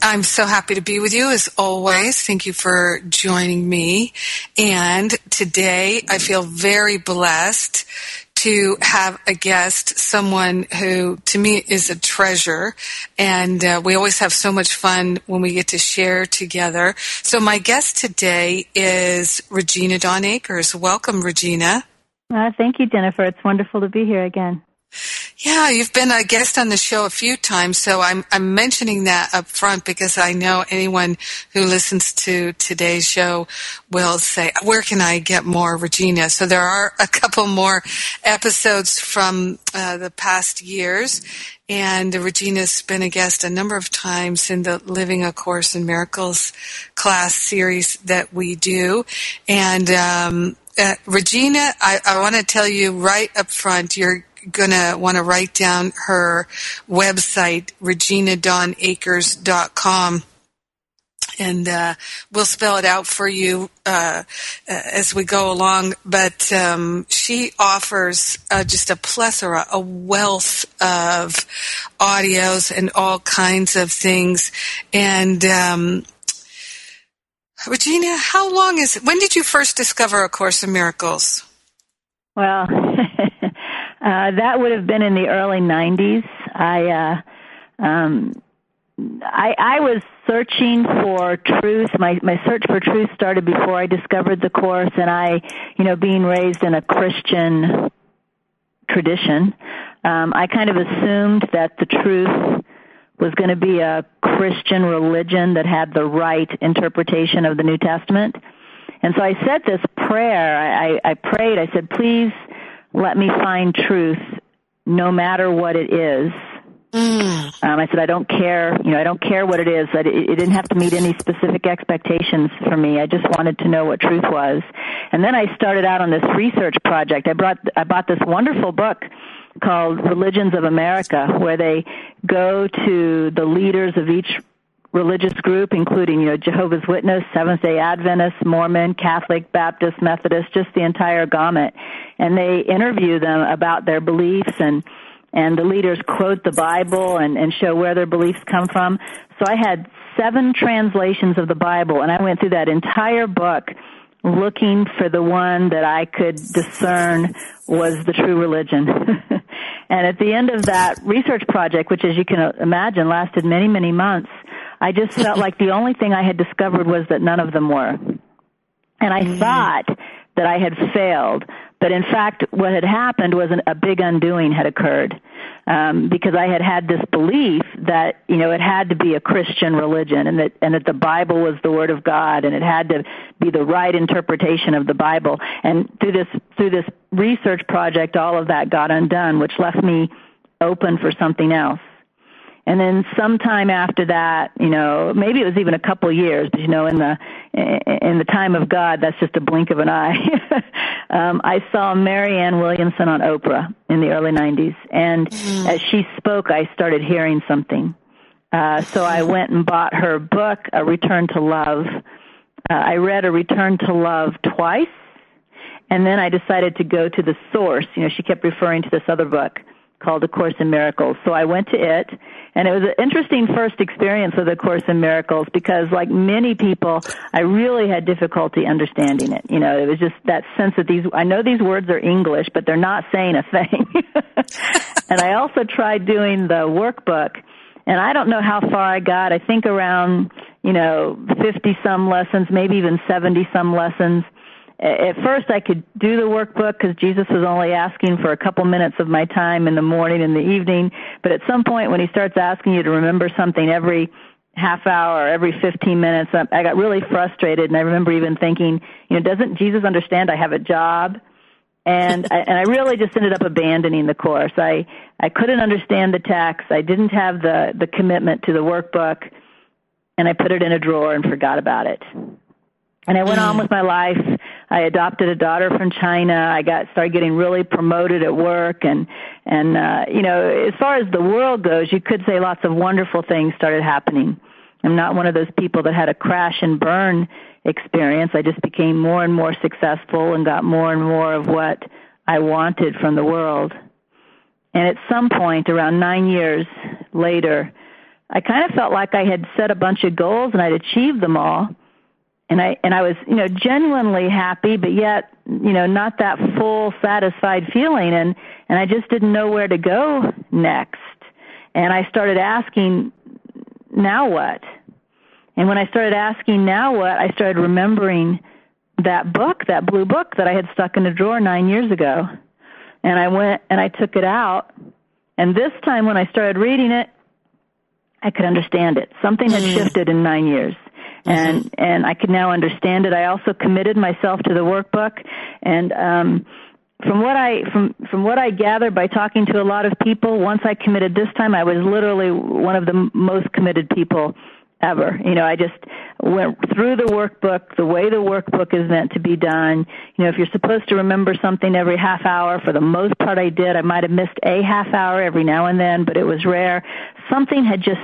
I'm so happy to be with you as always. Thank you for joining me. And today I feel very blessed to have a guest, someone who to me is a treasure. And uh, we always have so much fun when we get to share together. So my guest today is Regina Dawn Akers. Welcome, Regina. Uh, thank you, Jennifer. It's wonderful to be here again. Yeah, you've been a guest on the show a few times, so I'm I'm mentioning that up front because I know anyone who listens to today's show will say, "Where can I get more Regina?" So there are a couple more episodes from uh, the past years, and Regina's been a guest a number of times in the Living a Course in Miracles class series that we do, and. Um, uh, Regina, I, I want to tell you right up front, you're going to want to write down her website, reginadawnakers.com. And uh, we'll spell it out for you uh, as we go along. But um, she offers uh, just a plethora, a wealth of audios and all kinds of things. And um, Regina, how long is it? When did you first discover A Course in Miracles? Well, Uh, that would have been in the early 90s. I, uh, um, I, I was searching for truth. My, my search for truth started before I discovered the Course, and I, you know, being raised in a Christian tradition, um, I kind of assumed that the truth was going to be a Christian religion that had the right interpretation of the New Testament. And so I said this prayer. I, I, I prayed. I said, please let me find truth no matter what it is. Mm. Um, I said, I don't care, you know, I don't care what it is. It, it didn't have to meet any specific expectations for me. I just wanted to know what truth was. And then I started out on this research project. I brought, I bought this wonderful book called Religions of America, where they go to the leaders of each religious group, including, you know, Jehovah's Witness, Seventh day Adventist, Mormon, Catholic, Baptist, Methodist, just the entire gamut. And they interview them about their beliefs and, and the leaders quote the Bible and, and show where their beliefs come from. So I had seven translations of the Bible and I went through that entire book looking for the one that I could discern was the true religion. and at the end of that research project, which as you can imagine lasted many, many months, I just felt like the only thing I had discovered was that none of them were. And I mm. thought that I had failed. But in fact, what had happened was an, a big undoing had occurred. Um, because I had had this belief that you know it had to be a Christian religion, and that and that the Bible was the Word of God, and it had to be the right interpretation of the Bible. And through this through this research project, all of that got undone, which left me open for something else. And then sometime after that, you know, maybe it was even a couple of years, but you know, in the in the time of God, that's just a blink of an eye. um, I saw Marianne Williamson on Oprah in the early '90s, and mm. as she spoke, I started hearing something. Uh, so I went and bought her book, A Return to Love. Uh, I read A Return to Love twice, and then I decided to go to the source. You know, she kept referring to this other book called A Course in Miracles. So I went to it, and it was an interesting first experience with A Course in Miracles because, like many people, I really had difficulty understanding it. You know, it was just that sense that these, I know these words are English, but they're not saying a thing. and I also tried doing the workbook, and I don't know how far I got. I think around, you know, 50 some lessons, maybe even 70 some lessons at first I could do the workbook because Jesus was only asking for a couple minutes of my time in the morning and the evening. But at some point when he starts asking you to remember something every half hour or every 15 minutes, I got really frustrated. And I remember even thinking, you know, doesn't Jesus understand I have a job? And I, and I really just ended up abandoning the course. I I couldn't understand the text. I didn't have the the commitment to the workbook. and I put it in a drawer and forgot about it. And I went on mm. with my life. I adopted a daughter from China. I got started getting really promoted at work and and uh you know, as far as the world goes, you could say lots of wonderful things started happening. I'm not one of those people that had a crash and burn experience. I just became more and more successful and got more and more of what I wanted from the world. And at some point, around nine years later, I kind of felt like I had set a bunch of goals and I'd achieved them all. And I and I was, you know, genuinely happy, but yet, you know, not that full satisfied feeling and and I just didn't know where to go next. And I started asking, now what? And when I started asking now what, I started remembering that book, that blue book that I had stuck in a drawer 9 years ago. And I went and I took it out. And this time when I started reading it, I could understand it. Something had mm. shifted in 9 years. Mm-hmm. And and I could now understand it. I also committed myself to the workbook and um from what I from from what I gathered by talking to a lot of people, once I committed this time, I was literally one of the most committed people ever. You know, I just went through the workbook the way the workbook is meant to be done. You know, if you're supposed to remember something every half hour, for the most part I did. I might have missed a half hour every now and then, but it was rare. Something had just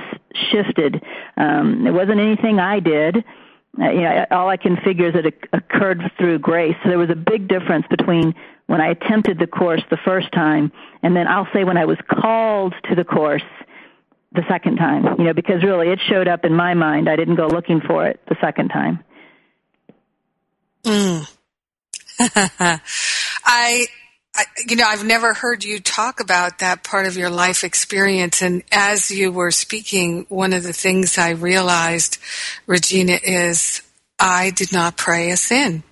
shifted. Um, it wasn't anything I did. Uh, you know, all I can figure is that it occurred through grace. So there was a big difference between when I attempted the course the first time and then I'll say when I was called to the course the second time, you know, because really it showed up in my mind. I didn't go looking for it the second time. Mm. I, I, you know, I've never heard you talk about that part of your life experience. And as you were speaking, one of the things I realized, Regina, is I did not pray a sin.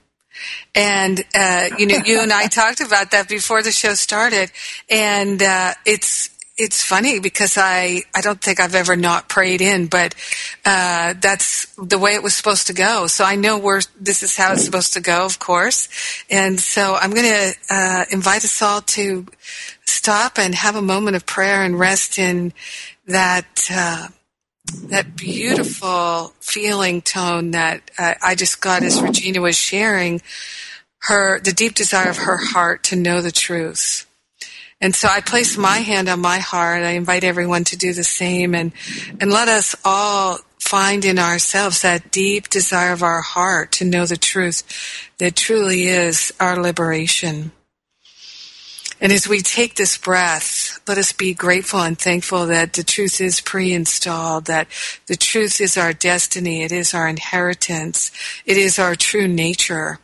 And, uh, you know, you and I talked about that before the show started. And, uh, it's, it's funny because I, I don't think I've ever not prayed in, but uh, that's the way it was supposed to go. So I know where this is how it's supposed to go, of course. And so I'm going to uh, invite us all to stop and have a moment of prayer and rest in that uh, that beautiful feeling tone that uh, I just got as Regina was sharing her the deep desire of her heart to know the truth and so I place my hand on my heart. I invite everyone to do the same and, and let us all find in ourselves that deep desire of our heart to know the truth that truly is our liberation. And as we take this breath, let us be grateful and thankful that the truth is pre-installed, that the truth is our destiny, it is our inheritance, it is our true nature.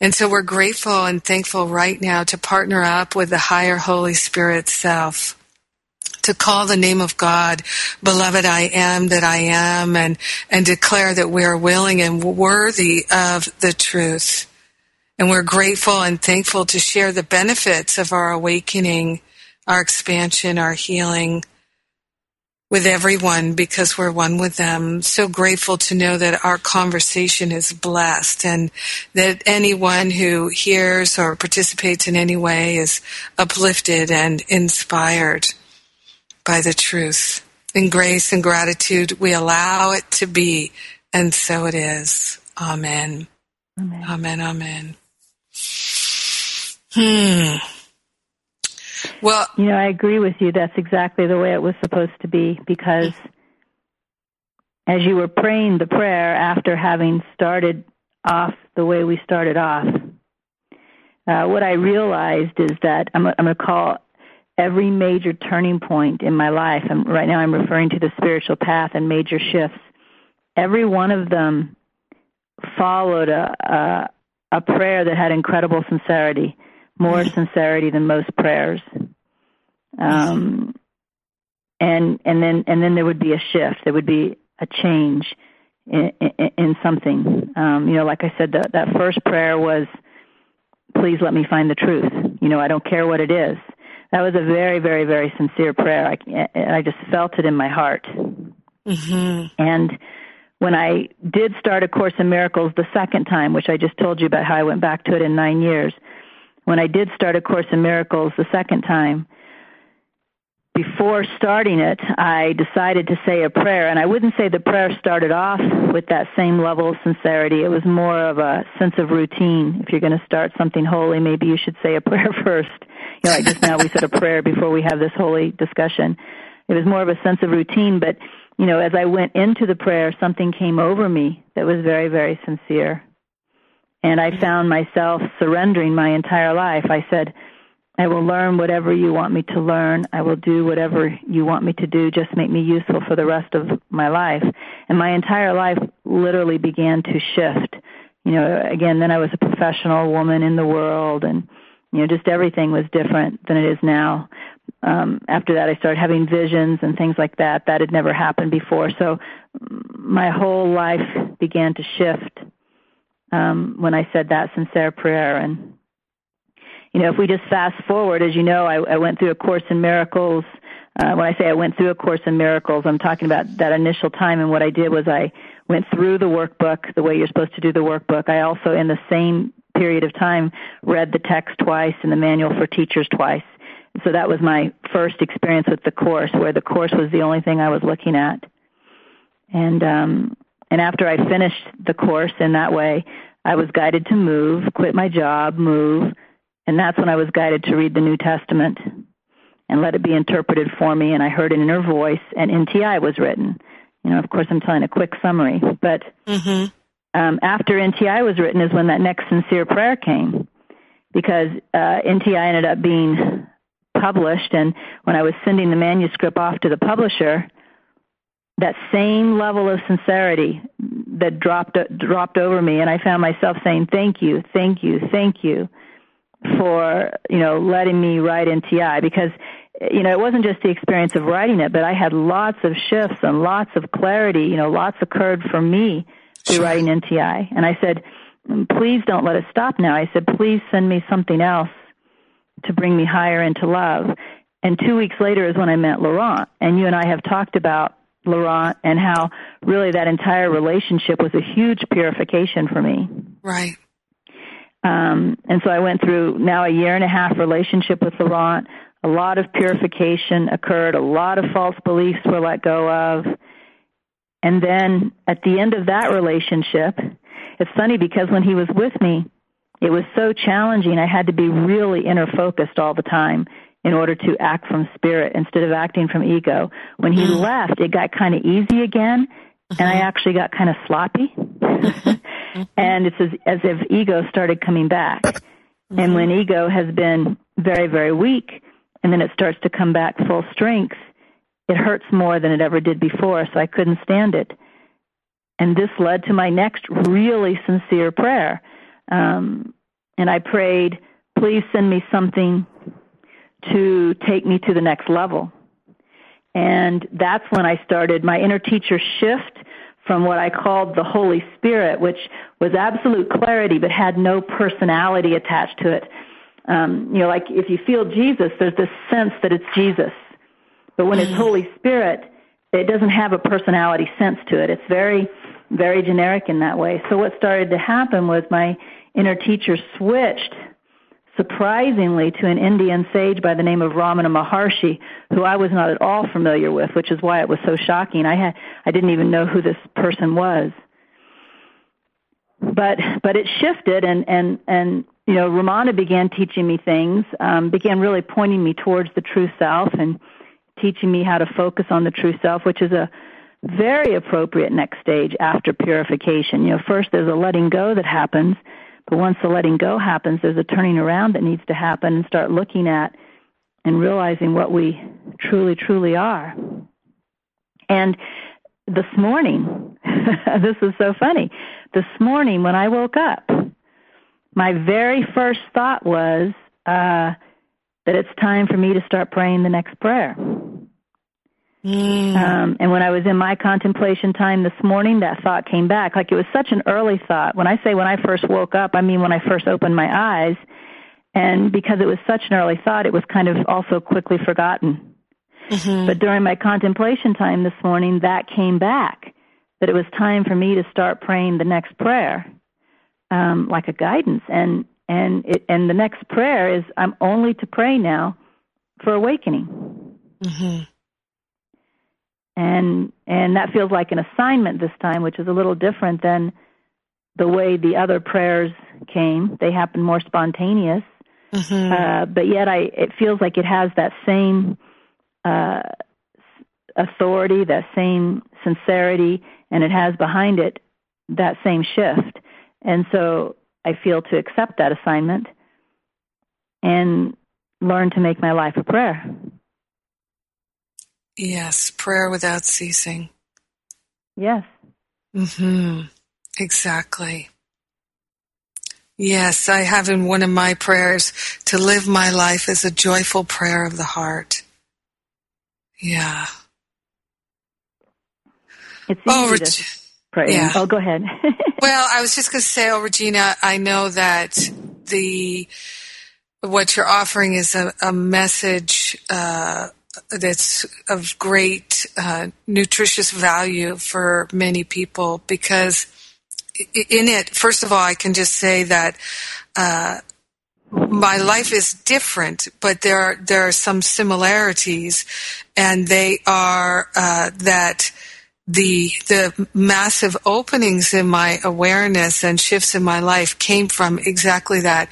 And so we're grateful and thankful right now to partner up with the higher Holy Spirit self to call the name of God, beloved I am that I am, and, and declare that we are willing and worthy of the truth. And we're grateful and thankful to share the benefits of our awakening, our expansion, our healing, with everyone because we're one with them. So grateful to know that our conversation is blessed and that anyone who hears or participates in any way is uplifted and inspired by the truth. In grace and gratitude, we allow it to be, and so it is. Amen. Amen. Amen. amen. Hmm. Well, you know, I agree with you. That's exactly the way it was supposed to be because as you were praying the prayer after having started off the way we started off, uh, what I realized is that I'm, I'm going to call every major turning point in my life. And right now, I'm referring to the spiritual path and major shifts. Every one of them followed a, a, a prayer that had incredible sincerity more sincerity than most prayers. Um, and and then and then there would be a shift. There would be a change in, in, in something. Um, you know, like I said, that that first prayer was, "Please let me find the truth." You know, I don't care what it is. That was a very, very, very sincere prayer. I, I just felt it in my heart. Mm-hmm. And when I did start A Course in Miracles the second time, which I just told you about how I went back to it in nine years, when I did start A Course in Miracles the second time, before starting it, I decided to say a prayer, and I wouldn't say the prayer started off with that same level of sincerity. It was more of a sense of routine. If you're going to start something holy, maybe you should say a prayer first. You know, like just now we said a prayer before we have this holy discussion. It was more of a sense of routine, but you know, as I went into the prayer, something came over me that was very, very sincere. And I found myself surrendering my entire life. I said, I will learn whatever you want me to learn. I will do whatever you want me to do. Just make me useful for the rest of my life. And my entire life literally began to shift. You know, again, then I was a professional woman in the world and, you know, just everything was different than it is now. Um, after that, I started having visions and things like that. That had never happened before. So my whole life began to shift um, when I said that sincere prayer. And you know, if we just fast forward, as you know, I, I went through a course in miracles. Uh, when I say I went through a course in miracles, I'm talking about that initial time. And what I did was I went through the workbook the way you're supposed to do the workbook. I also, in the same period of time, read the text twice and the manual for teachers twice. So that was my first experience with the course, where the course was the only thing I was looking at. And um, and after I finished the course in that way, I was guided to move, quit my job, move, and that's when I was guided to read the New Testament and let it be interpreted for me. And I heard an inner voice, and NTI was written. You know, of course, I'm telling a quick summary, but mm-hmm. um, after NTI was written is when that next sincere prayer came, because uh, NTI ended up being published, and when I was sending the manuscript off to the publisher, that same level of sincerity that dropped dropped over me, and I found myself saying, "Thank you, thank you, thank you." for you know letting me write NTI because you know it wasn't just the experience of writing it, but I had lots of shifts and lots of clarity. You know, lots occurred for me through sure. writing NTI, and I said, please don't let it stop now. I said, please send me something else to bring me higher into love. And two weeks later is when I met Laurent, and you and I have talked about Laurent and how really that entire relationship was a huge purification for me. Right. Um, and so I went through now a year and a half relationship with Laurent. A lot of purification occurred. A lot of false beliefs were let go of. And then at the end of that relationship, it's funny because when he was with me, it was so challenging. I had to be really inner focused all the time in order to act from spirit instead of acting from ego. When he mm. left, it got kind of easy again, and I mm-hmm. actually got kind of sloppy. and it's as, as if ego started coming back. Mm-hmm. And when ego has been very, very weak, and then it starts to come back full strength, it hurts more than it ever did before, so I couldn't stand it. And this led to my next really sincere prayer. Um, and I prayed, please send me something to take me to the next level. And that's when I started my inner teacher shift from what I called the Holy Spirit, which was absolute clarity but had no personality attached to it. Um, you know, like if you feel Jesus, there's this sense that it's Jesus. But when it's mm. Holy Spirit, it doesn't have a personality sense to it. It's very, very generic in that way. So what started to happen was my inner teacher switched surprisingly to an Indian sage by the name of Ramana Maharshi, who I was not at all familiar with, which is why it was so shocking. I had I didn't even know who this person was. But but it shifted and and and you know Ramana began teaching me things, um, began really pointing me towards the true self and teaching me how to focus on the true self, which is a very appropriate next stage after purification. You know, first there's a letting go that happens but once the letting go happens, there's a turning around that needs to happen and start looking at and realizing what we truly, truly are. And this morning, this is so funny. This morning when I woke up, my very first thought was uh, that it's time for me to start praying the next prayer. Mm. Um, and when I was in my contemplation time this morning, that thought came back. Like it was such an early thought. When I say when I first woke up, I mean when I first opened my eyes. And because it was such an early thought, it was kind of also quickly forgotten. Mm-hmm. But during my contemplation time this morning, that came back. That it was time for me to start praying the next prayer, um, like a guidance. And and it and the next prayer is I'm only to pray now for awakening. Mm-hmm. And and that feels like an assignment this time, which is a little different than the way the other prayers came. They happened more spontaneous. Mm-hmm. Uh, but yet I it feels like it has that same uh, authority, that same sincerity, and it has behind it that same shift. And so I feel to accept that assignment and learn to make my life a prayer. Yes, prayer without ceasing. Yes. Mhm. Exactly. Yes, I have in one of my prayers to live my life as a joyful prayer of the heart. Yeah. It's easy oh, Reg- to pray. Yeah. Oh, go ahead. well, I was just going to say, oh, Regina, I know that the what you're offering is a, a message uh, that's of great uh, nutritious value for many people because in it, first of all, I can just say that uh, my life is different, but there are there are some similarities, and they are uh, that the the massive openings in my awareness and shifts in my life came from exactly that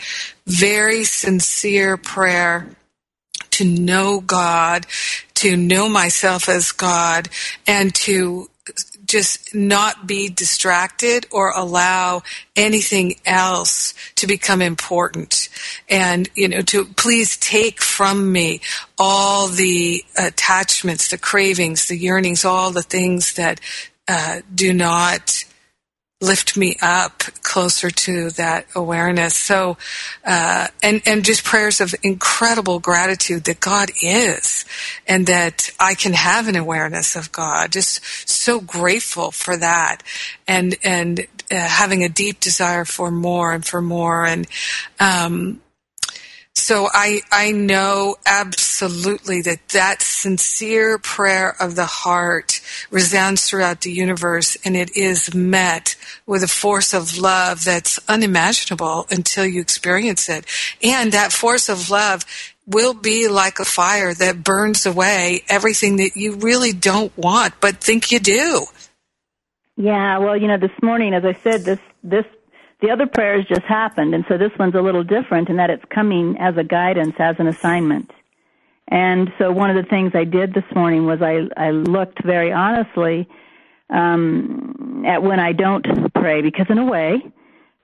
very sincere prayer to know God, to know myself as God, and to just not be distracted or allow anything else to become important. And, you know, to please take from me all the attachments, the cravings, the yearnings, all the things that uh, do not lift me up closer to that awareness. So, uh, and and just prayers of incredible gratitude that God is, and that I can have an awareness of God. Just so grateful for that, and and uh, having a deep desire for more and for more, and um, so I, I know absolutely that that sincere prayer of the heart resounds throughout the universe and it is met with a force of love that's unimaginable until you experience it. And that force of love will be like a fire that burns away everything that you really don't want but think you do. Yeah, well, you know, this morning, as I said, this this the other prayers just happened, and so this one's a little different in that it's coming as a guidance, as an assignment. And so one of the things I did this morning was I, I looked very honestly um, at when I don't pray, because in a way,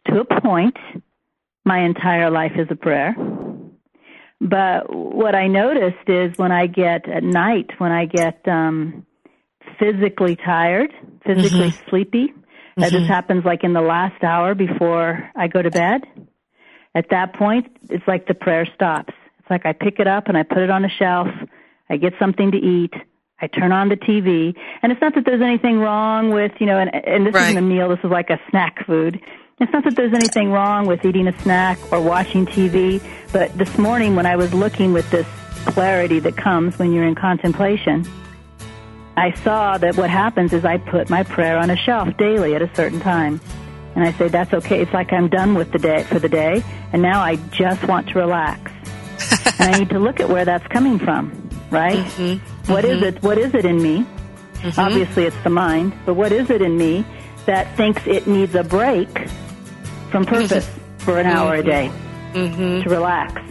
to a point, my entire life is a prayer. But what I noticed is when I get at night, when I get um, physically tired, physically mm-hmm. sleepy, Mm-hmm. That just happens like in the last hour before I go to bed. At that point, it's like the prayer stops. It's like I pick it up and I put it on a shelf. I get something to eat. I turn on the TV, and it's not that there's anything wrong with you know, and, and this right. isn't a meal. This is like a snack food. It's not that there's anything wrong with eating a snack or watching TV, but this morning when I was looking with this clarity that comes when you're in contemplation, I saw that what happens is I put my prayer on a shelf daily at a certain time. And I say, that's okay. It's like I'm done with the day for the day, and now I just want to relax. and I need to look at where that's coming from, right? Mm-hmm. What mm-hmm. is it? What is it in me? Mm-hmm. Obviously, it's the mind, but what is it in me that thinks it needs a break from purpose for an hour a day mm-hmm. to relax?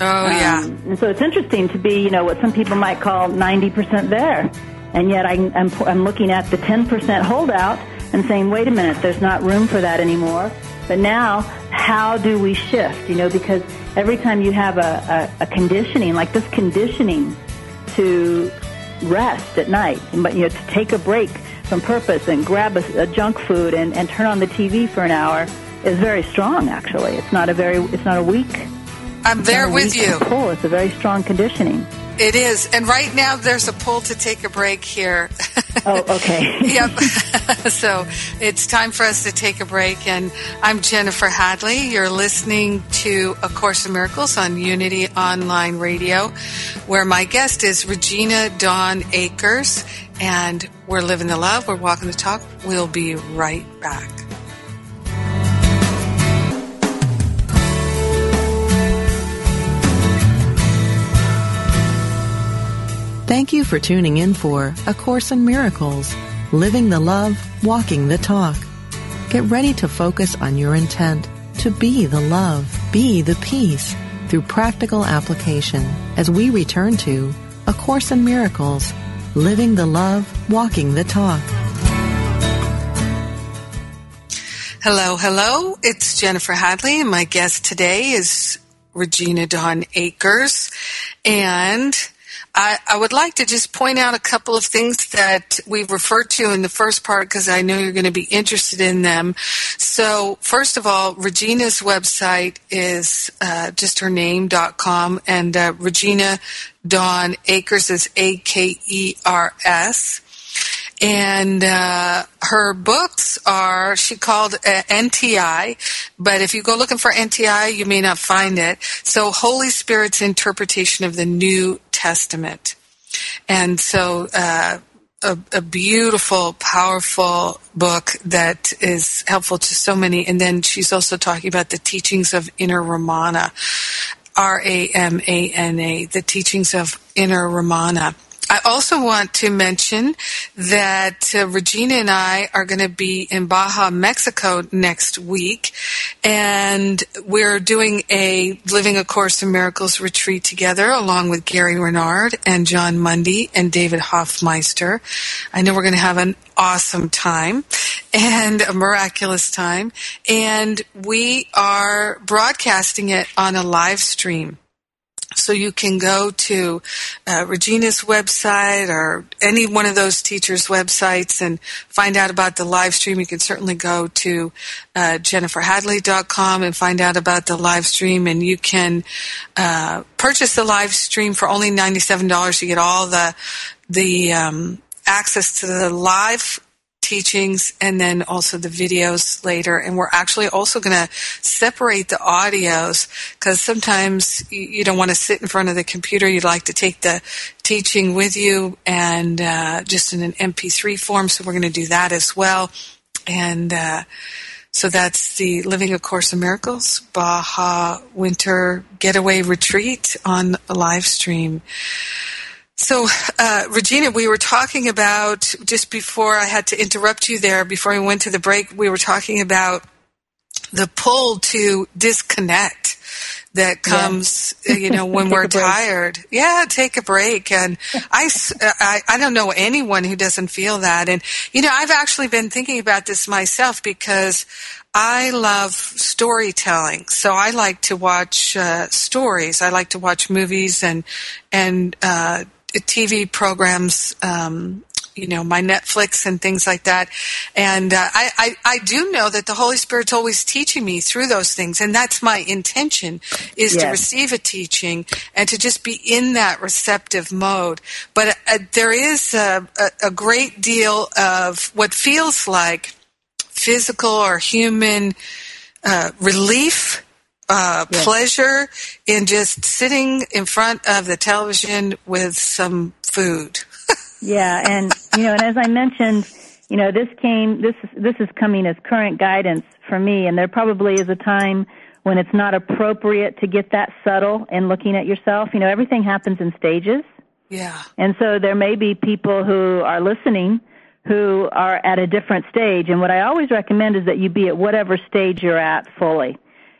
Oh, um, yeah. And so it's interesting to be, you know, what some people might call 90% there. And yet I, I'm, I'm looking at the 10% holdout and saying, wait a minute, there's not room for that anymore. But now, how do we shift? You know, because every time you have a, a, a conditioning, like this conditioning to rest at night, but you know, to take a break from purpose and grab a, a junk food and, and turn on the TV for an hour is very strong. Actually, it's not a very, it's not a weak I'm there with you. Pull. It's a very strong conditioning. It is. And right now there's a pull to take a break here. oh, okay. yep. so it's time for us to take a break. And I'm Jennifer Hadley. You're listening to A Course in Miracles on Unity Online Radio, where my guest is Regina Dawn Akers. And we're living the love. We're walking the talk. We'll be right back. Thank you for tuning in for A Course in Miracles, Living the Love, Walking the Talk. Get ready to focus on your intent to be the love, be the peace through practical application as we return to A Course in Miracles, Living the Love, Walking the Talk. Hello, hello. It's Jennifer Hadley, and my guest today is Regina Dawn Akers. And I, I, would like to just point out a couple of things that we've referred to in the first part because I know you're going to be interested in them. So, first of all, Regina's website is uh, just her name.com, and uh, Regina Dawn Akers is A K E R S and uh, her books are she called uh, NTI, but if you go looking for NTI, you may not find it. So Holy Spirit's interpretation of the New Testament, and so. Uh, a, a, beautiful, powerful book that is helpful to so many. And then she's also talking about the teachings of Inner Ramana, R A M A N A, the teachings of Inner Ramana. I also want to mention that uh, Regina and I are going to be in Baja, Mexico next week, and we're doing a Living a Course in Miracles retreat together along with Gary Renard and Jon Mundy and David Hoffmeister. I know we're going to have an awesome time and a miraculous time, and we are broadcasting it on a live stream. So you can go to uh, Regina's website or any one of those teachers' websites and find out about the live stream. You can certainly go to uh, jenniferhadley.com and find out about the live stream. And you can uh, purchase the live stream for only $97. You get all the the um, access to the live teachings and then also the videos later. And we're actually also going to separate the audios because sometimes you don't want to sit in front of the computer. You'd like to take the teaching with you and uh, just in an MP3 form. So we're going to do that as well. And uh, so that's the Living a Course in Miracles Baja Winter Getaway Retreat on a live stream. So, uh, Regina, we were talking about just before I had to interrupt you there, before we went to the break, we were talking about the pull to disconnect that comes, yeah. Uh, you know, when we're tired. Yeah, take a break. And I, I, I don't know anyone who doesn't feel that. And, you know, I've actually been thinking about this myself because I love storytelling. So I like to watch uh, stories. I like to watch movies and, and, uh, TV programs, um, you know, my Netflix and things like that. And uh, I, I, I, do know that the Holy Spirit's always teaching me through those things. And that's my intention is yes. to receive a teaching and to just be in that receptive mode. But uh, there is a, a, a great deal of what feels like physical or human uh, relief uh, yes. pleasure in just sitting in front of the television with some food. yeah, and you know, and as I mentioned, you know, this came this this is coming as current guidance for me, and there probably is a time when it's not appropriate to get that subtle in looking at yourself. You know, everything happens in stages. Yeah. And so there may be people who are listening who are at a different stage, and what I always recommend is that you be at whatever stage you're at fully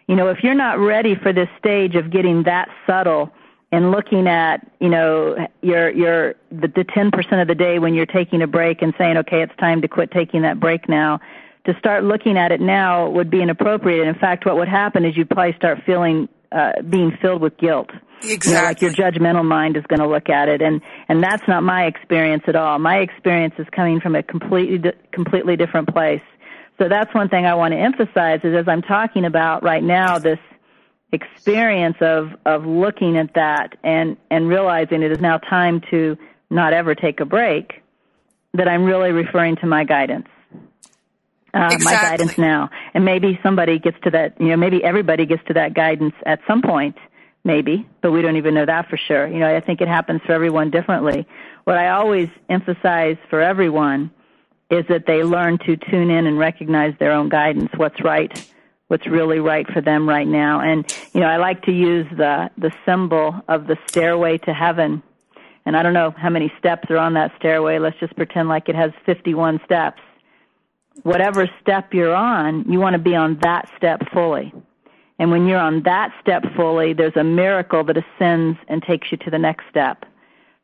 you know, if you're not ready for this stage of getting that subtle and looking at, you know, your your the, the 10% of the day when you're taking a break and saying, okay, it's time to quit taking that break now, to start looking at it now would be inappropriate. And in fact, what would happen is you'd probably start feeling uh, being filled with guilt. Exactly. You know, like your judgmental mind is going to look at it, and and that's not my experience at all. My experience is coming from a completely di- completely different place. So that's one thing I want to emphasize is as I'm talking about right now this experience of of looking at that and and realizing it is now time to not ever take a break that I'm really referring to my guidance. Uh, exactly. my guidance now. And maybe somebody gets to that, you know, maybe everybody gets to that guidance at some point, maybe, but we don't even know that for sure. You know, I think it happens for everyone differently. What I always emphasize for everyone is that they learn to tune in and recognize their own guidance, what's right, what's really right for them right now. And you know, I like to use the the symbol of the stairway to heaven. and I don't know how many steps are on that stairway. Let's just pretend like it has 51 steps. Whatever step you're on, you want to be on that step fully. And when you're on that step fully, there's a miracle that ascends and takes you to the next step.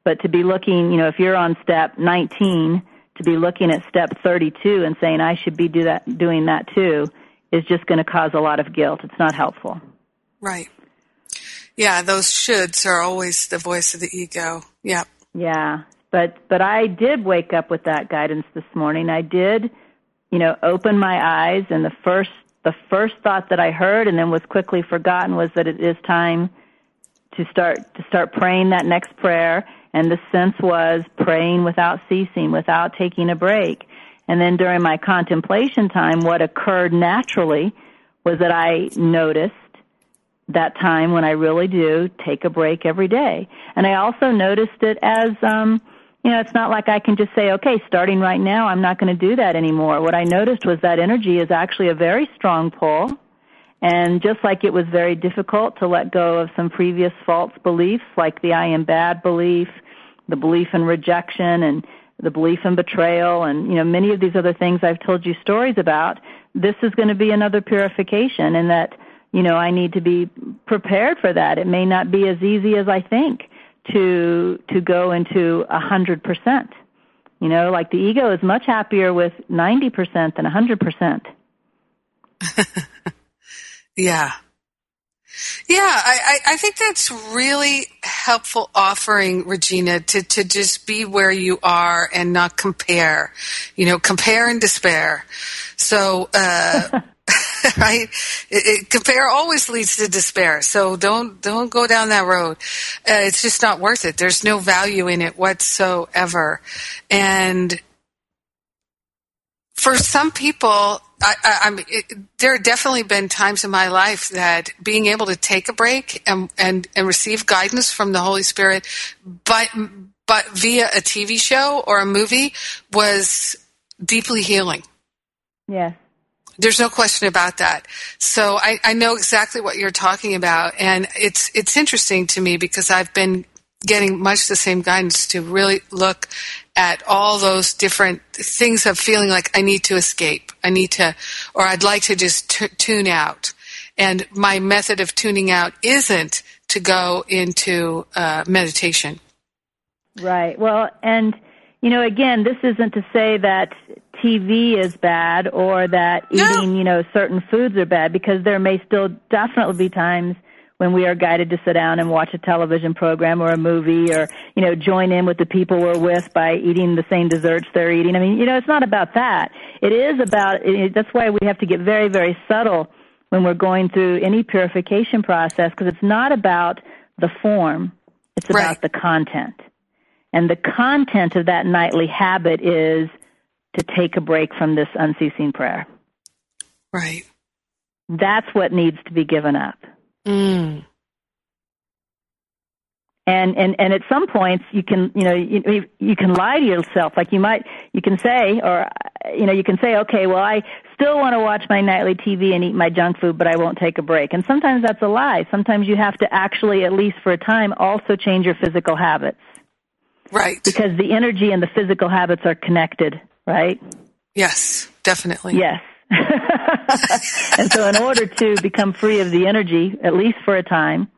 But to be looking, you know, if you're on step 19, to be looking at step 32 and saying I should be do that, doing that too, is just going to cause a lot of guilt. It's not helpful. Right. Yeah, those shoulds are always the voice of the ego. Yeah. Yeah. But but I did wake up with that guidance this morning. I did, you know, open my eyes and the first the first thought that I heard and then was quickly forgotten was that it is time to start to start praying that next prayer and the sense was praying without ceasing, without taking a break. And then during my contemplation time, what occurred naturally was that I noticed that time when I really do take a break every day. And I also noticed it as, um, you know, it's not like I can just say, okay, starting right now, I'm not going to do that anymore. What I noticed was that energy is actually a very strong pull. And just like it was very difficult to let go of some previous false beliefs, like the I am bad belief, the belief in rejection, and the belief in betrayal and you know many of these other things I've told you stories about this is going to be another purification and that you know I need to be prepared for that. It may not be as easy as I think to to go into a hundred percent. You know like the ego is much happier with ninety percent than a hundred percent. Yeah yeah, I, I think that's really helpful offering, Regina, to, to just be where you are and not compare. You know, compare and despair. So, uh, right? It, it, compare always leads to despair. So don't don't go down that road. Uh, it's just not worth it. There's no value in it whatsoever. And for some people, I, I, it, there have definitely been times in my life that being able to take a break and, and, and receive guidance from the Holy Spirit, but, but via a TV show or a movie was deeply healing. Yes. There's no question about that. So I, I know exactly what you're talking about, and it's it's interesting to me because I've been getting much the same guidance to really look at all those different things of feeling like I need to escape. I need to, or I'd like to just t- tune out. And my method of tuning out isn't to go into uh, meditation. Right. Well, and, you know, again, this isn't to say that TV is bad or that eating, no. you know, certain foods are bad because there may still definitely be times when we are guided to sit down and watch a television program or a movie or, you know, join in with the people we're with by eating the same desserts they're eating. I mean, you know, it's not about that. It is about, it, that's why we have to get very, very subtle when we're going through any purification process because it's not about the form, it's about right. the content. And the content of that nightly habit is to take a break from this unceasing prayer. Right. That's what needs to be given up. Mm. And, and and at some points you can you know you, you can lie to yourself. Like you might you can say or you know you can say okay well I still want to watch my nightly TV and eat my junk food but I won't take a break. And sometimes that's a lie. Sometimes you have to actually at least for a time also change your physical habits. Right. Because the energy and the physical habits are connected right? Yes definitely. Yes and so, in order to become free of the energy, at least for a time,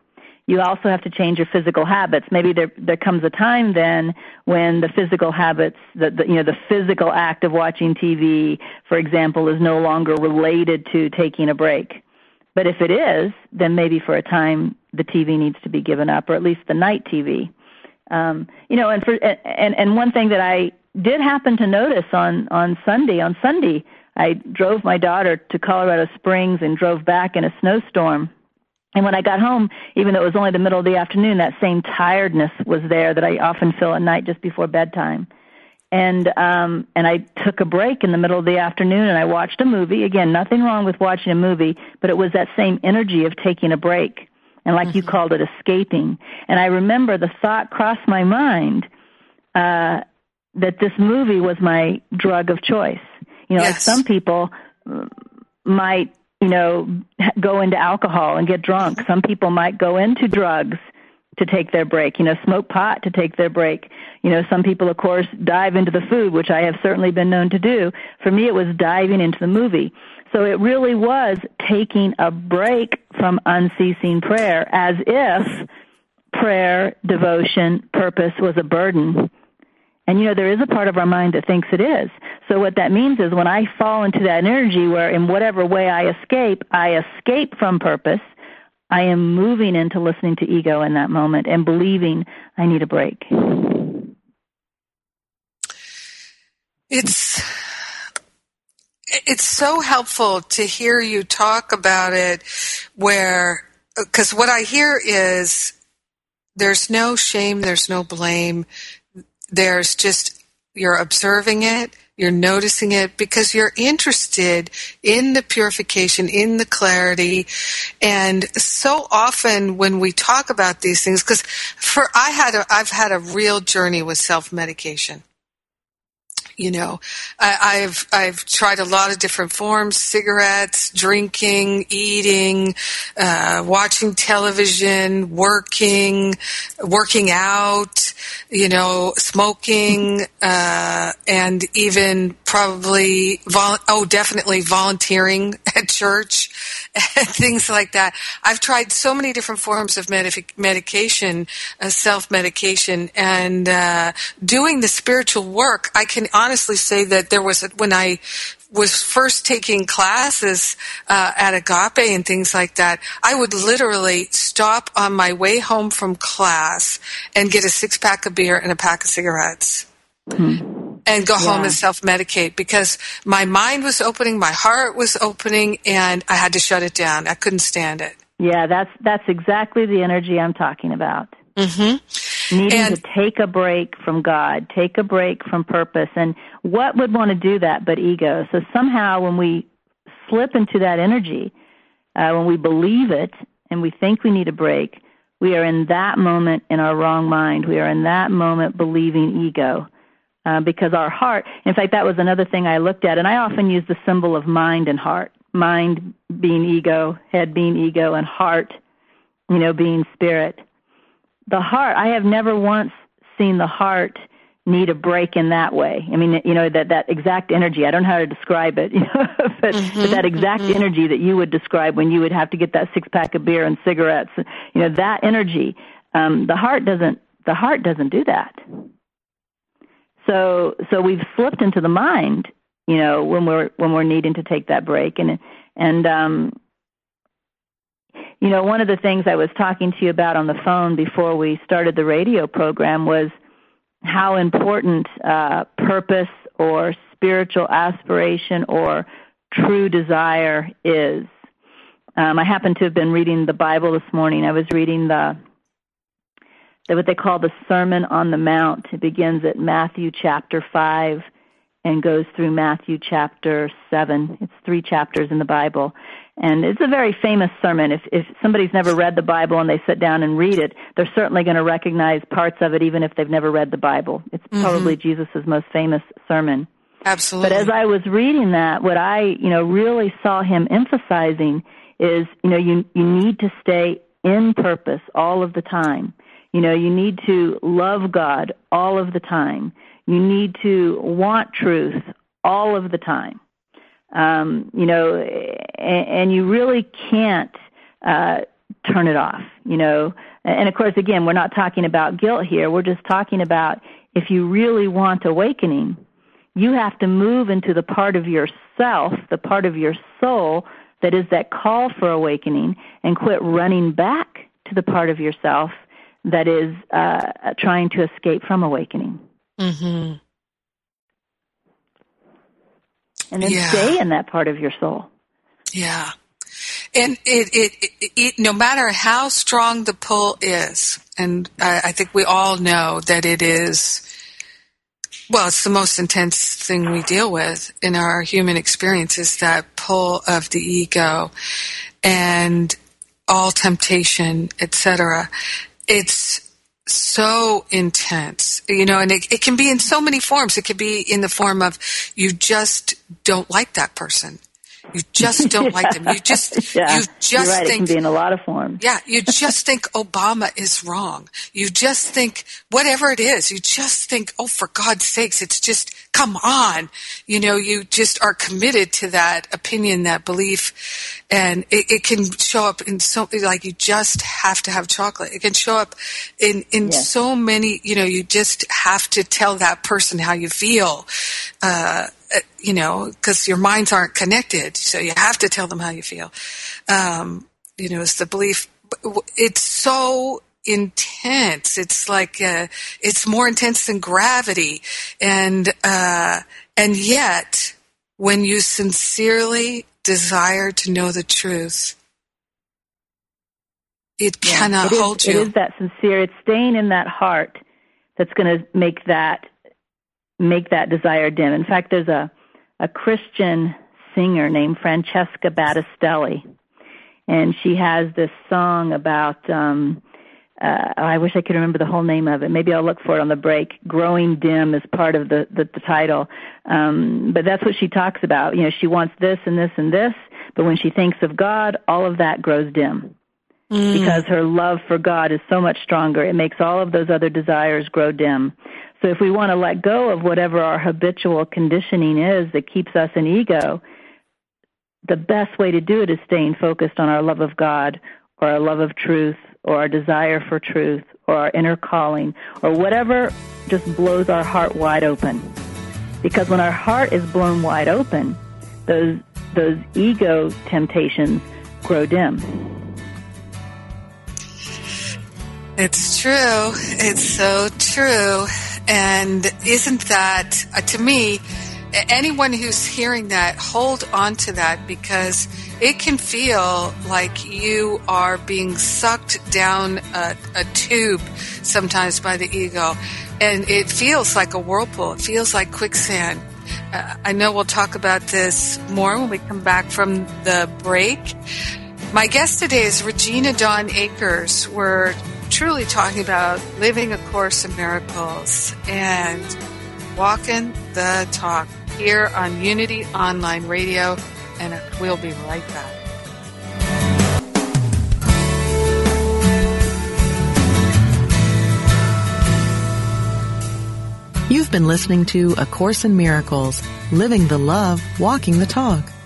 you also have to change your physical habits. Maybe there there comes a time then when the physical habits, the, the, you know, the physical act of watching TV, for example, is no longer related to taking a break. But if it is, then maybe for a time the TV needs to be given up, or at least the night TV. Um, you know, and for and and one thing that I did happen to notice on on Sunday on Sunday I drove my daughter to Colorado Springs and drove back in a snowstorm. And when I got home, even though it was only the middle of the afternoon, that same tiredness was there that I often feel at night just before bedtime. And um and I took a break in the middle of the afternoon and I watched a movie. Again, nothing wrong with watching a movie, but it was that same energy of taking a break. And like mm-hmm. you called it escaping. And I remember the thought crossed my mind uh that this movie was my drug of choice you know, yes. like some people might, you know, go into alcohol and get drunk. Some people might go into drugs to take their break. You know, smoke pot to take their break. You know, some people, of course, dive into the food, which I have certainly been known to do. For me, it was diving into the movie. So it really was taking a break from unceasing prayer as if prayer, devotion, purpose was a burden. And you know, there is a part of our mind that thinks it is. So what that means is when I fall into that energy where in whatever way I escape, I escape from purpose, I am moving into listening to ego in that moment and believing I need a break. It's it's so helpful to hear you talk about it where because what I hear is there's no shame, there's no blame. There's just you're observing it, you're noticing it because you're interested in the purification, in the clarity. And so often when we talk about these things, because for I had a, I've had a real journey with self medication you know I, have I've tried a lot of different forms cigarettes drinking eating uh, watching television working working out you know smoking uh, and even probably vol- oh definitely volunteering at church and things like that I've tried so many different forms of medic- medication uh, self medication and uh, doing the spiritual work I can honestly say that there was a, when I was first taking classes uh, at Agape and things like that, I would literally stop on my way home from class and get a six pack of beer and a pack of cigarettes. Hmm. And go yeah. home and self medicate because my mind was opening, my heart was opening, and I had to shut it down. I couldn't stand it. Yeah, that's that's exactly the energy I'm talking about. Mm-hmm. Needing and, to take a break from God, take a break from purpose. And what would want to do that but ego? So somehow when we slip into that energy, uh, when we believe it and we think we need a break, we are in that moment in our wrong mind. We are in that moment believing ego. Uh, because our heart, in fact, that was another thing I looked at, and I often use the symbol of mind and heart. Mind being ego, head being ego, and heart, you know, being spirit the heart, I have never once seen the heart need a break in that way. I mean, you know, that, that exact energy, I don't know how to describe it, you know, but, mm-hmm, but that exact mm-hmm. energy that you would describe when you would have to get that six pack of beer and cigarettes, you know, that energy, um, the heart doesn't, the heart doesn't do that. So, so we've slipped into the mind, you know, when we're, when we're needing to take that break and, and, um, you know, one of the things I was talking to you about on the phone before we started the radio program was how important uh, purpose or spiritual aspiration or true desire is. Um, I happen to have been reading the Bible this morning. I was reading the, the what they call the Sermon on the Mount. It begins at Matthew chapter five and goes through Matthew chapter 7. It's three chapters in the Bible. And it's a very famous sermon. If, if somebody's never read the Bible and they sit down and read it, they're certainly going to recognize parts of it even if they've never read the Bible. It's mm-hmm. probably Jesus' most famous sermon. Absolutely. But as I was reading that, what I, you know, really saw him emphasizing is, you know, you, you need to stay in purpose all of the time. You know, you need to love God all of the time. You need to want truth all of the time. Um, you know, and, and you really can't uh, turn it off. You know, and of course, again, we're not talking about guilt here. We're just talking about if you really want awakening, you have to move into the part of yourself, the part of your soul that is that call for awakening, and quit running back to the part of yourself that is uh, trying to escape from awakening. Mm-hmm. And then yeah. stay in that part of your soul. Yeah. And it, it, it, it, no matter how strong the pull is, and I, I think we all know that it is, well, it's the most intense thing we deal with in our human experience is that pull of the ego and all temptation, etc. It's so intense, you know, and it, it can be in so many forms. It could be in the form of you just don't like that person. You just don't yeah. like them. You just yeah. you just right. think it can be in a lot of forms. Yeah, you just think Obama is wrong. You just think whatever it is. You just think, oh, for God's sakes, it's just come on. You know, you just are committed to that opinion, that belief, and it, it can show up in so like you just have to have chocolate. It can show up in in yes. so many. You know, you just have to tell that person how you feel. Uh, uh, you know, because your minds aren't connected, so you have to tell them how you feel. Um, you know, it's the belief. It's so intense. It's like uh, it's more intense than gravity, and uh, and yet, when you sincerely desire to know the truth, it yeah, cannot it is, hold you. It is that sincere. It's staying in that heart that's going to make that make that desire dim. In fact, there's a, a Christian singer named Francesca Battistelli, and she has this song about. Um, uh, I wish I could remember the whole name of it. Maybe I'll look for it on the break. Growing dim is part of the the, the title, um, but that's what she talks about. You know, she wants this and this and this, but when she thinks of God, all of that grows dim. Mm. Because her love for God is so much stronger. It makes all of those other desires grow dim. So if we want to let go of whatever our habitual conditioning is that keeps us in ego, the best way to do it is staying focused on our love of God or our love of truth or our desire for truth or our inner calling or whatever just blows our heart wide open. Because when our heart is blown wide open, those those ego temptations grow dim. It's true. It's so true. And isn't that, uh, to me, anyone who's hearing that, hold on to that because it can feel like you are being sucked down a, a, tube sometimes by the ego. And it feels like a whirlpool. It feels like quicksand. Uh, I know we'll talk about this more when we come back from the break. My guest today is Regina Dawn Akers. We're truly talking about living a course in miracles and walking the talk here on Unity Online Radio, and we'll be right back. You've been listening to A Course in Miracles, Living the Love, Walking the Talk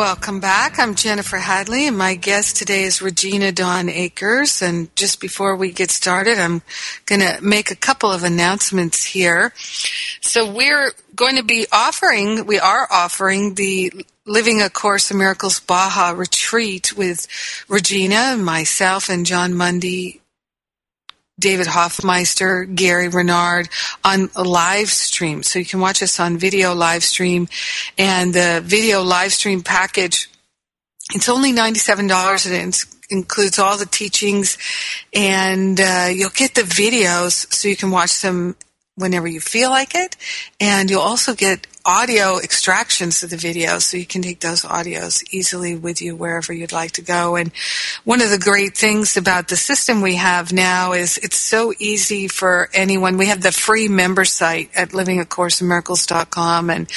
Welcome back. I'm Jennifer Hadley, and my guest today is Regina Dawn Akers. And just before we get started, I'm going to make a couple of announcements here. So we're going to be offering, we are offering the Living a Course in Miracles Baja retreat with Regina, myself, and Jon Mundy David Hoffmeister, Gary Renard on a live stream. So you can watch us on video live stream and the video live stream package. It's only $97 and it includes all the teachings and uh, you'll get the videos so you can watch them whenever you feel like it. And you'll also get audio extractions of the video so you can take those audios easily with you wherever you'd like to go. And one of the great things about the system we have now is it's so easy for anyone. We have the free member site at livingacourseofmiracles.com. And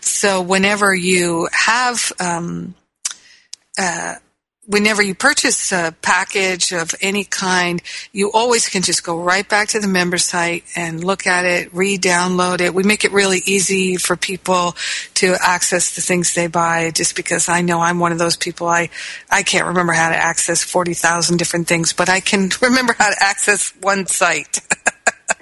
so whenever you have, um, uh, whenever you purchase a package of any kind, you always can just go right back to the member site and look at it, re-download it. We make it really easy for people to access the things they buy just because I know I'm one of those people. I, I can't remember how to access 40,000 different things, but I can remember how to access one site.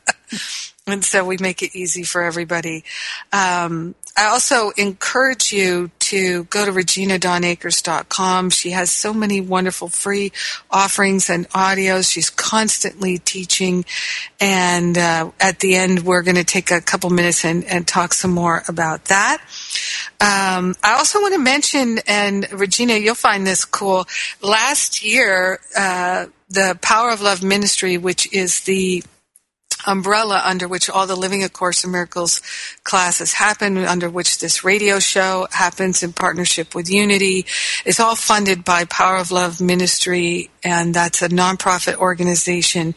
and so we make it easy for everybody. Um, I also encourage you to go to reginadawnakers.com. She has so many wonderful free offerings and audios. She's constantly teaching. And uh, at the end, we're going to take a couple minutes and, and talk some more about that. Um, I also want to mention, and Regina, you'll find this cool. Last year, uh, the Power of Love Ministry, which is the umbrella under which all the Living A Course in Miracles classes happen, under which this radio show happens in partnership with Unity. It's all funded by Power of Love Ministry, and that's a nonprofit organization.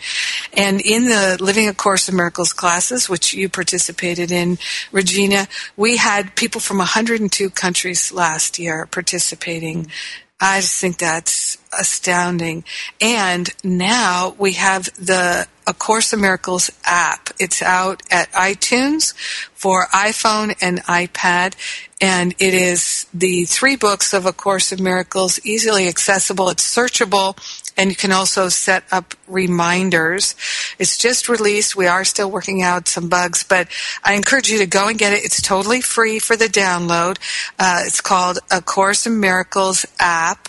And in the Living A Course in Miracles classes, which you participated in, Regina, we had people from 102 countries last year participating. Mm-hmm. I just think that's astounding. And now we have the A Course in Miracles app. It's out at iTunes for iPhone and iPad. And it is the three books of A Course in Miracles, easily accessible. It's searchable and you can also set up reminders. It's just released. We are still working out some bugs, but I encourage you to go and get it. It's totally free for the download. Uh, it's called A Course in Miracles app.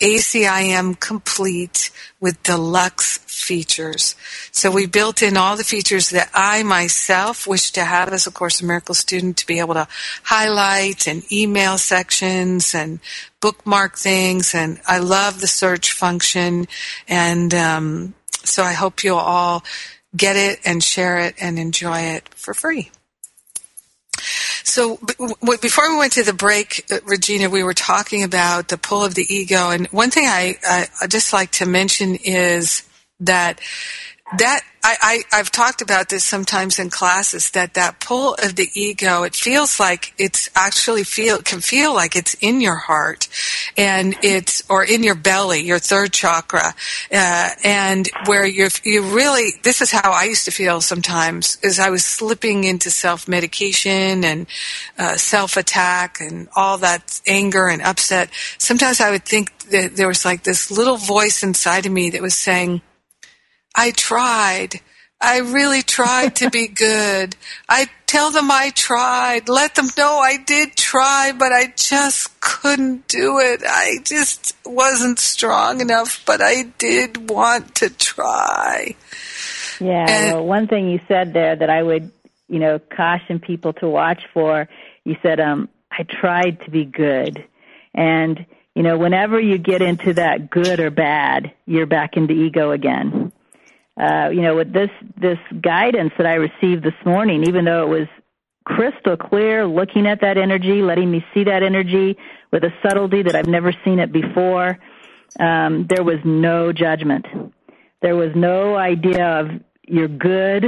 ACIM complete with deluxe features. So we built in all the features that I myself wish to have as a Course in Miracles student to be able to highlight and email sections and bookmark things. And I love the search function. And um, so I hope you'll all get it and share it and enjoy it for free. So before we went to the break, uh, Regina, we were talking about the pull of the ego, and one thing I, I, I just like to mention is that that I, I have talked about this sometimes in classes that that pull of the ego it feels like it's actually feel can feel like it's in your heart and it's or in your belly your third chakra uh, and where you're you really this is how I used to feel sometimes is I was slipping into self medication and uh, self attack and all that anger and upset. Sometimes I would think that there was like this little voice inside of me that was saying I tried. I really tried to be good. I tell them I tried. Let them know I did try, but I just couldn't do it. I just wasn't strong enough, but I did want to try. Yeah, and, well, one thing you said there that I would, you know, caution people to watch for, you said, um, I tried to be good. And, you know, whenever you get into that good or bad, you're back into ego again uh, you know, with this this guidance that I received this morning, even though it was crystal clear, looking at that energy, letting me see that energy with a subtlety that I've never seen it before, um, there was no judgment. There was no idea of you're good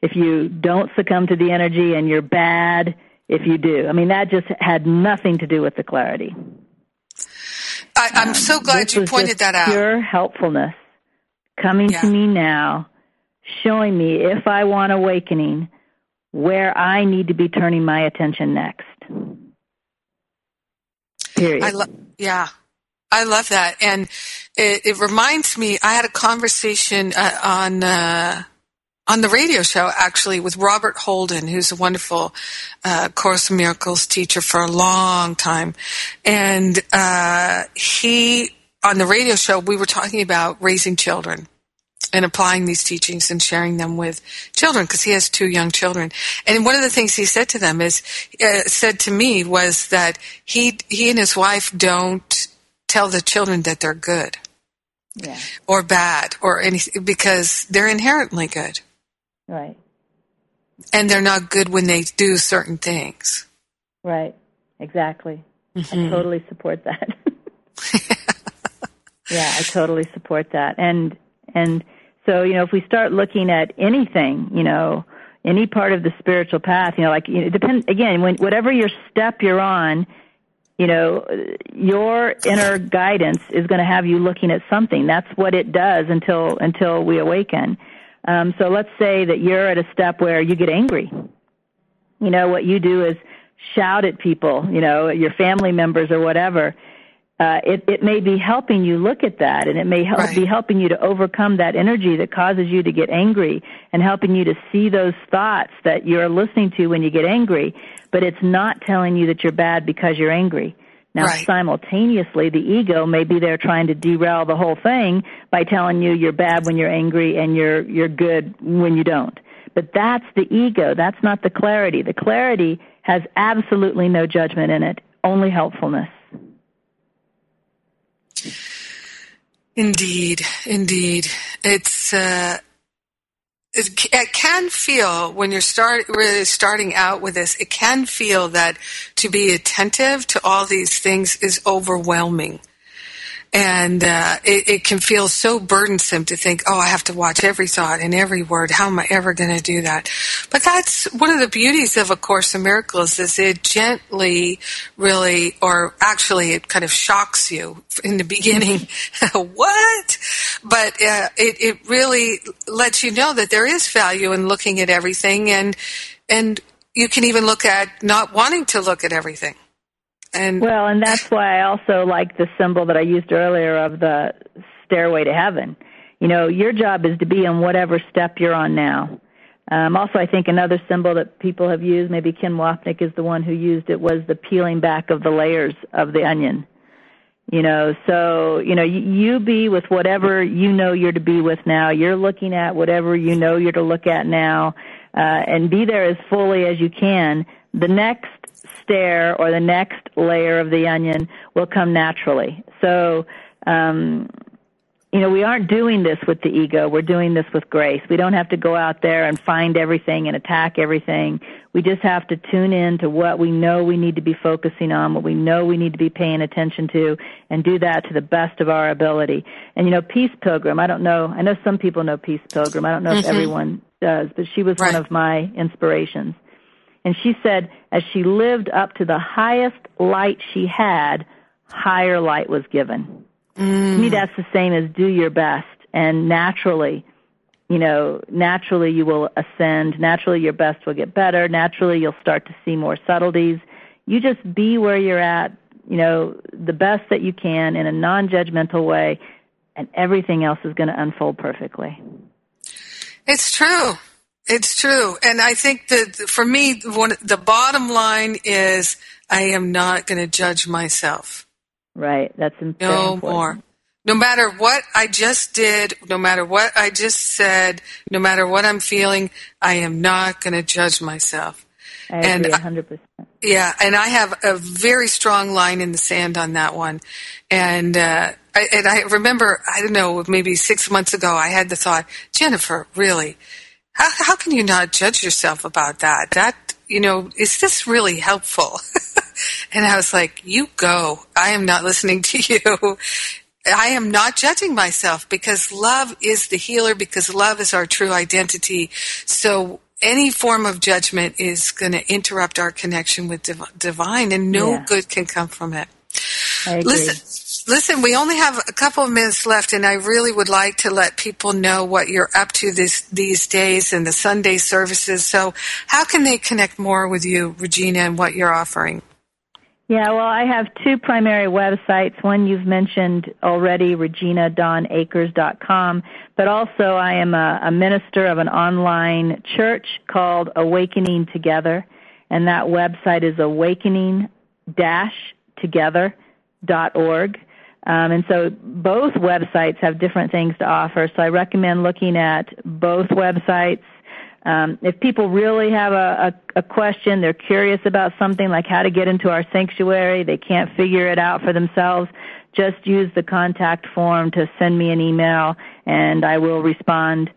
if you don't succumb to the energy, and you're bad if you do. I mean, that just had nothing to do with the clarity. I, am um, so glad you pointed that out. Pure helpfulness coming yeah. to me now, showing me if I want awakening, where I need to be turning my attention next. Period. I lo- yeah, I love that, and it, it, reminds me. I had a conversation uh, on uh, on the radio show actually with Robert Holden, who's a wonderful uh, Course in Miracles teacher for a long time, and uh, he on the radio show, we were talking about raising children and applying these teachings and sharing them with children because he has two young children. And one of the things he said to them is, uh, said to me was that he, he and his wife don't tell the children that they're good. Yeah. Or bad or anything because they're inherently good. Right. And they're not good when they do certain things. Right. Exactly. Mm-hmm. I totally support that. yeah, I totally support that. And and so, you know, if we start looking at anything, you know, any part of the spiritual path, you know, like you know, depend again, when whatever your step you're on, you know, your inner guidance is going to have you looking at something. That's what it does until until we awaken. Um, so let's say that you're at a step where you get angry. You know, what you do is shout at people, you know, your family members or whatever uh, it, it may be helping you look at that and it may help, Right. be helping you to overcome that energy that causes you to get angry and helping you to see those thoughts that you're listening to when you get angry, but it's not telling you that you're bad because you're angry. Now, Right. simultaneously, the ego may be there trying to derail the whole thing by telling you you're bad when you're angry and you're you're good when you don't. But that's the ego. That's not the clarity. The clarity has absolutely no judgment in it, only helpfulness. Indeed, indeed. It's uh, it, it can feel when you're start really starting out with this. It can feel that to be attentive to all these things is overwhelming. And uh, it, it can feel so burdensome to think, oh, I have to watch every thought and every word. How am I ever going to do that? But that's one of the beauties of A Course in Miracles is it gently, really, or actually, it kind of shocks you in the beginning. what? But uh, it it really lets you know that there is value in looking at everything, and and you can even look at not wanting to look at everything. And Well, and that's why I also like the symbol that I used earlier of the stairway to heaven. You know, your job is to be on whatever step you're on now. Um, also, I think another symbol that people have used, maybe Ken Wapnick is the one who used it, was the peeling back of the layers of the onion. You know, so, you know, you, you be with whatever you know you're to be with now. You're looking at whatever you know you're to look at now, uh, and be there as fully as you can. The next stair or the next layer of the onion will come naturally. So, um, you know, we aren't doing this with the ego. We're doing this with grace. We don't have to go out there and find everything and attack everything. We just have to tune in to what we know we need to be focusing on, what we know we need to be paying attention to, and do that to the best of our ability. And you know, Peace Pilgrim, I don't know, I know some people know Peace Pilgrim. I don't know if everyone does, but she was Right. one of my inspirations. And she said, as she lived up to the highest light she had, higher light was given. To me, mm. that's the same as do your best. And naturally, you know, naturally you will ascend. Naturally, your best will get better. Naturally, you'll start to see more subtleties. You just be where you're at, you know, the best that you can in a non judgmental way, and everything else is going to unfold perfectly. It's true. It's true. And I think that for me, one, the bottom line is I am not going to judge myself. Right. That's No important. more. No matter what I just did, no matter what I just said, no matter what I'm feeling, I am not going to judge myself. I And agree 100%. Yeah, and I have a very strong line in the sand on that one. And uh, I, and I remember, I don't know, maybe six months ago, I had the thought, Jennifer, really, how how can you not judge yourself about that? That you know, is this really helpful? and I was like, you go. I am not listening to you. I am not judging myself because love is the healer, because love is our true identity. So any form of judgment is going to interrupt our connection with div- divine, and no Yeah. good can come from it. Listen, listen, we only have a couple of minutes left, and I really would like to let people know what you're up to this these days and the Sunday services. So, how can they connect more with you, Regina, and what you're offering? Yeah, well, I have two primary websites. One you've mentioned already, reginadawnakers.com, but also I am a, a minister of an online church called Awakening Together, and that website is awakening-together.org. Um, and so both websites have different things to offer, so I recommend looking at both websites. Um, if people really have a, a, a question, they're curious about something like how to get into our sanctuary, they can't figure it out for themselves, just use the contact form to send me an email and I will respond.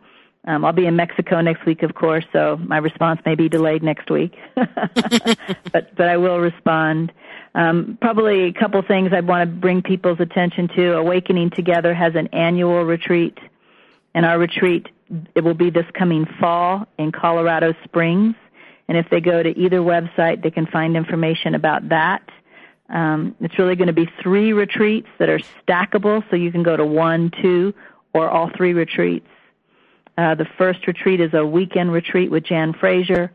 Um, I'll be in Mexico next week, of course, so my response may be delayed next week, but but I will respond. Um, probably a couple things I'd want to bring people's attention to. Awakening Together has an annual retreat, and our retreat it will be this coming fall in Colorado Springs. And if they go to either website, they can find information about that. Um, it's really going to be three retreats that are stackable, so you can go to one, two, or all three retreats. Uh, the first retreat is a weekend retreat with Jan Frazier,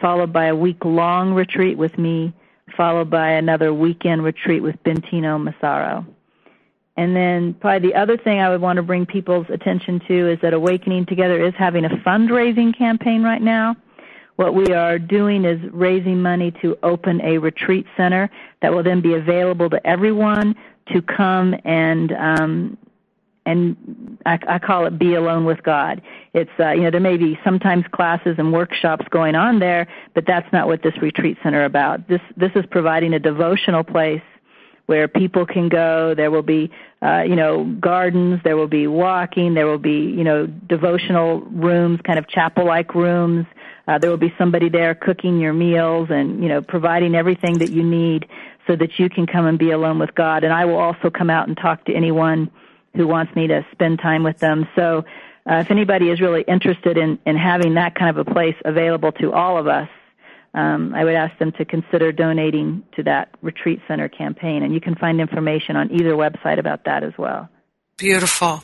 followed by a week long retreat with me followed by another weekend retreat with Bentinho Massaro. And then probably the other thing I would want to bring people's attention to is that Awakening Together is having a fundraising campaign right now. What we are doing is raising money to open a retreat center that will then be available to everyone to come and um, and I, I call it be alone with God. It's uh, you know there may be sometimes classes and workshops going on there, but that's not what this retreat center about. This this is providing a devotional place where people can go. There will be uh, you know gardens. There will be walking. There will be you know devotional rooms, kind of chapel-like rooms. Uh, there will be somebody there cooking your meals and you know providing everything that you need so that you can come and be alone with God. And I will also come out and talk to anyone who wants me to spend time with them. So uh, if anybody is really interested in, in having that kind of a place available to all of us, um, I would ask them to consider donating to that retreat center campaign. And you can find information on either website about that as well. Beautiful.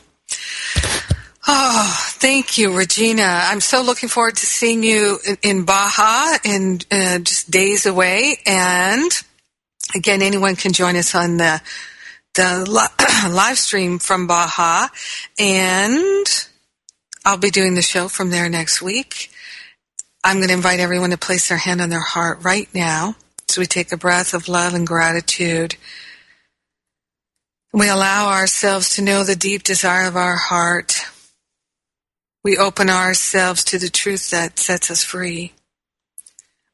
Oh, thank you, Regina. I'm so looking forward to seeing you in, in Baja in uh, just days away. And again, anyone can join us on the the li- live stream from Baja, and I'll be doing the show from there next week. I'm going to invite everyone to place their hand on their heart right now as we take a breath of love and gratitude. We allow ourselves to know the deep desire of our heart. We open ourselves to the truth that sets us free.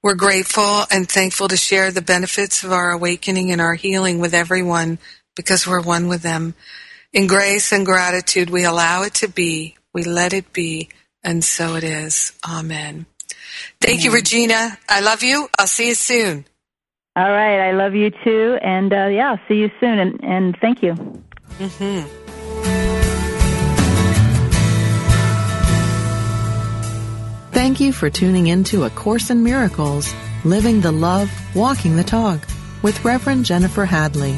We're grateful and thankful to share the benefits of our awakening and our healing with everyone because we're one with them. In grace and gratitude, we allow it to be, we let it be, and so it is. Amen. Thank Amen. you, Regina. I love you. I'll see you soon. All right. I love you too. And uh, yeah, I'll see you soon. And, and thank you. Mm-hmm. Thank you for tuning in to A Course in Miracles, Living the Love, Walking the Talk with Reverend Jennifer Hadley.